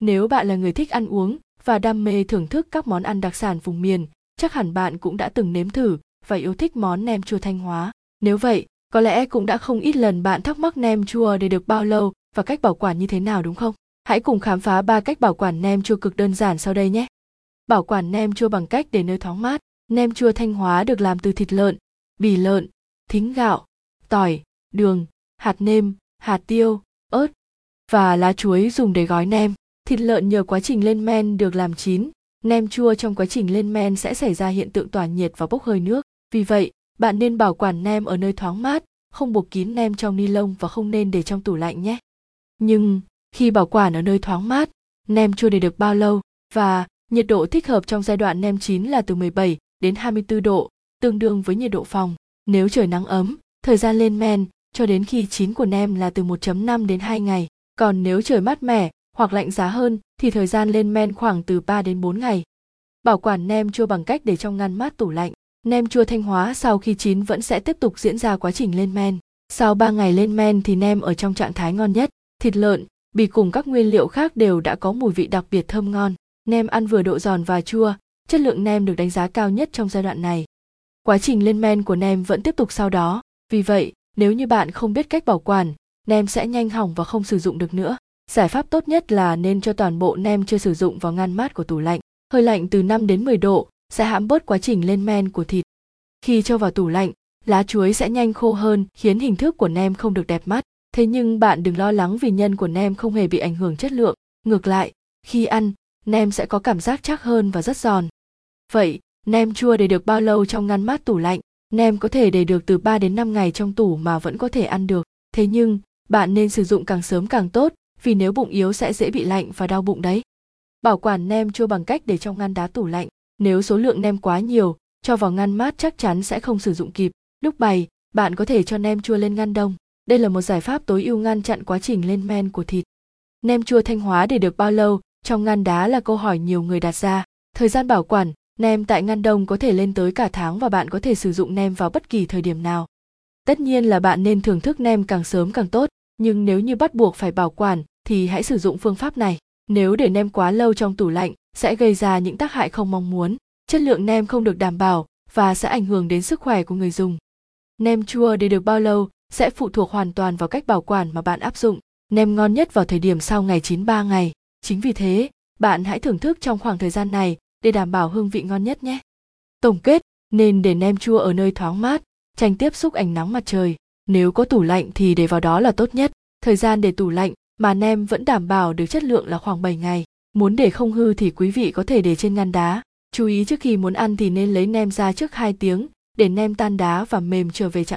Nếu bạn là người thích ăn uống và đam mê thưởng thức các món ăn đặc sản vùng miền, chắc hẳn bạn cũng đã từng nếm thử và yêu thích món nem chua Thanh Hóa. Nếu vậy, có lẽ cũng đã không ít lần bạn thắc mắc nem chua để được bao lâu và cách bảo quản như thế nào đúng không? Hãy cùng khám phá ba cách bảo quản nem chua cực đơn giản sau đây nhé. Bảo quản nem chua bằng cách để nơi thoáng mát. Nem chua Thanh Hóa được làm từ thịt lợn, bì lợn, thính gạo, tỏi, đường, hạt nêm, hạt tiêu, ớt và lá chuối dùng để gói nem. Thịt lợn nhờ quá trình lên men được làm chín, nem chua trong quá trình lên men sẽ xảy ra hiện tượng tỏa nhiệt và bốc hơi nước. Vì vậy, bạn nên bảo quản nem ở nơi thoáng mát, không buộc kín nem trong ni lông và không nên để trong tủ lạnh nhé. Nhưng, khi bảo quản ở nơi thoáng mát, nem chua để được bao lâu và nhiệt độ thích hợp trong giai đoạn nem chín là từ 17 đến 24 độ, tương đương với nhiệt độ phòng. Nếu trời nắng ấm, thời gian lên men cho đến khi chín của nem là từ 1.5 đến 2 ngày. Còn nếu trời mát mẻ hoặc lạnh giá hơn thì thời gian lên men khoảng từ 3 đến 4 ngày. Bảo quản nem chua bằng cách để trong ngăn mát tủ lạnh. Nem chua Thanh Hóa sau khi chín vẫn sẽ tiếp tục diễn ra quá trình lên men. Sau 3 ngày lên men thì nem ở trong trạng thái ngon nhất. Thịt lợn, bì cùng các nguyên liệu khác đều đã có mùi vị đặc biệt thơm ngon. Nem ăn vừa độ giòn và chua, chất lượng nem được đánh giá cao nhất trong giai đoạn này. Quá trình lên men của nem vẫn tiếp tục sau đó, vì vậy, nếu như bạn không biết cách bảo quản, nem sẽ nhanh hỏng và không sử dụng được nữa. Giải pháp tốt nhất là nên cho toàn bộ nem chưa sử dụng vào ngăn mát của tủ lạnh. Hơi lạnh từ 5 đến 10 độ sẽ hãm bớt quá trình lên men của thịt. Khi cho vào tủ lạnh, lá chuối sẽ nhanh khô hơn khiến hình thức của nem không được đẹp mắt. Thế nhưng bạn đừng lo lắng vì nhân của nem không hề bị ảnh hưởng chất lượng. Ngược lại, khi ăn, nem sẽ có cảm giác chắc hơn và rất giòn. Vậy, nem chua để được bao lâu trong ngăn mát tủ lạnh? Nem có thể để được từ 3 đến 5 ngày trong tủ mà vẫn có thể ăn được. Thế nhưng, bạn nên sử dụng càng sớm càng tốt, vì nếu bụng yếu sẽ dễ bị lạnh và đau bụng đấy. Bảo quản nem chua bằng cách để trong ngăn đá tủ lạnh. Nếu số lượng nem quá nhiều, cho vào ngăn mát chắc chắn sẽ không sử dụng kịp. Lúc bày, bạn có thể cho nem chua lên ngăn đông. Đây là một giải pháp tối ưu ngăn chặn quá trình lên men của thịt. Nem chua Thanh Hóa để được bao lâu trong ngăn đá là câu hỏi nhiều người đặt ra. Thời gian bảo quản, nem tại ngăn đông có thể lên tới cả tháng và bạn có thể sử dụng nem vào bất kỳ thời điểm nào. Tất nhiên là bạn nên thưởng thức nem càng sớm càng tốt, nhưng nếu như bắt buộc phải bảo quản thì hãy sử dụng phương pháp này. Nếu để nem quá lâu trong tủ lạnh sẽ gây ra những tác hại không mong muốn. Chất lượng nem không được đảm bảo và sẽ ảnh hưởng đến sức khỏe của người dùng. Nem chua để được bao lâu sẽ phụ thuộc hoàn toàn vào cách bảo quản mà bạn áp dụng. Nem ngon nhất vào thời điểm sau ngày chín 3 ngày. Chính vì thế, bạn hãy thưởng thức trong khoảng thời gian này để đảm bảo hương vị ngon nhất nhé. Tổng kết, nên để nem chua ở nơi thoáng mát, tránh tiếp xúc ánh nắng mặt trời. Nếu có tủ lạnh thì để vào đó là tốt nhất. Thời gian để tủ lạnh mà nem vẫn đảm bảo được chất lượng là khoảng 7 ngày. Muốn để không hư thì quý vị có thể để trên ngăn đá. Chú ý trước khi muốn ăn thì nên lấy nem ra trước 2 tiếng, để nem tan đá và mềm trở về trạng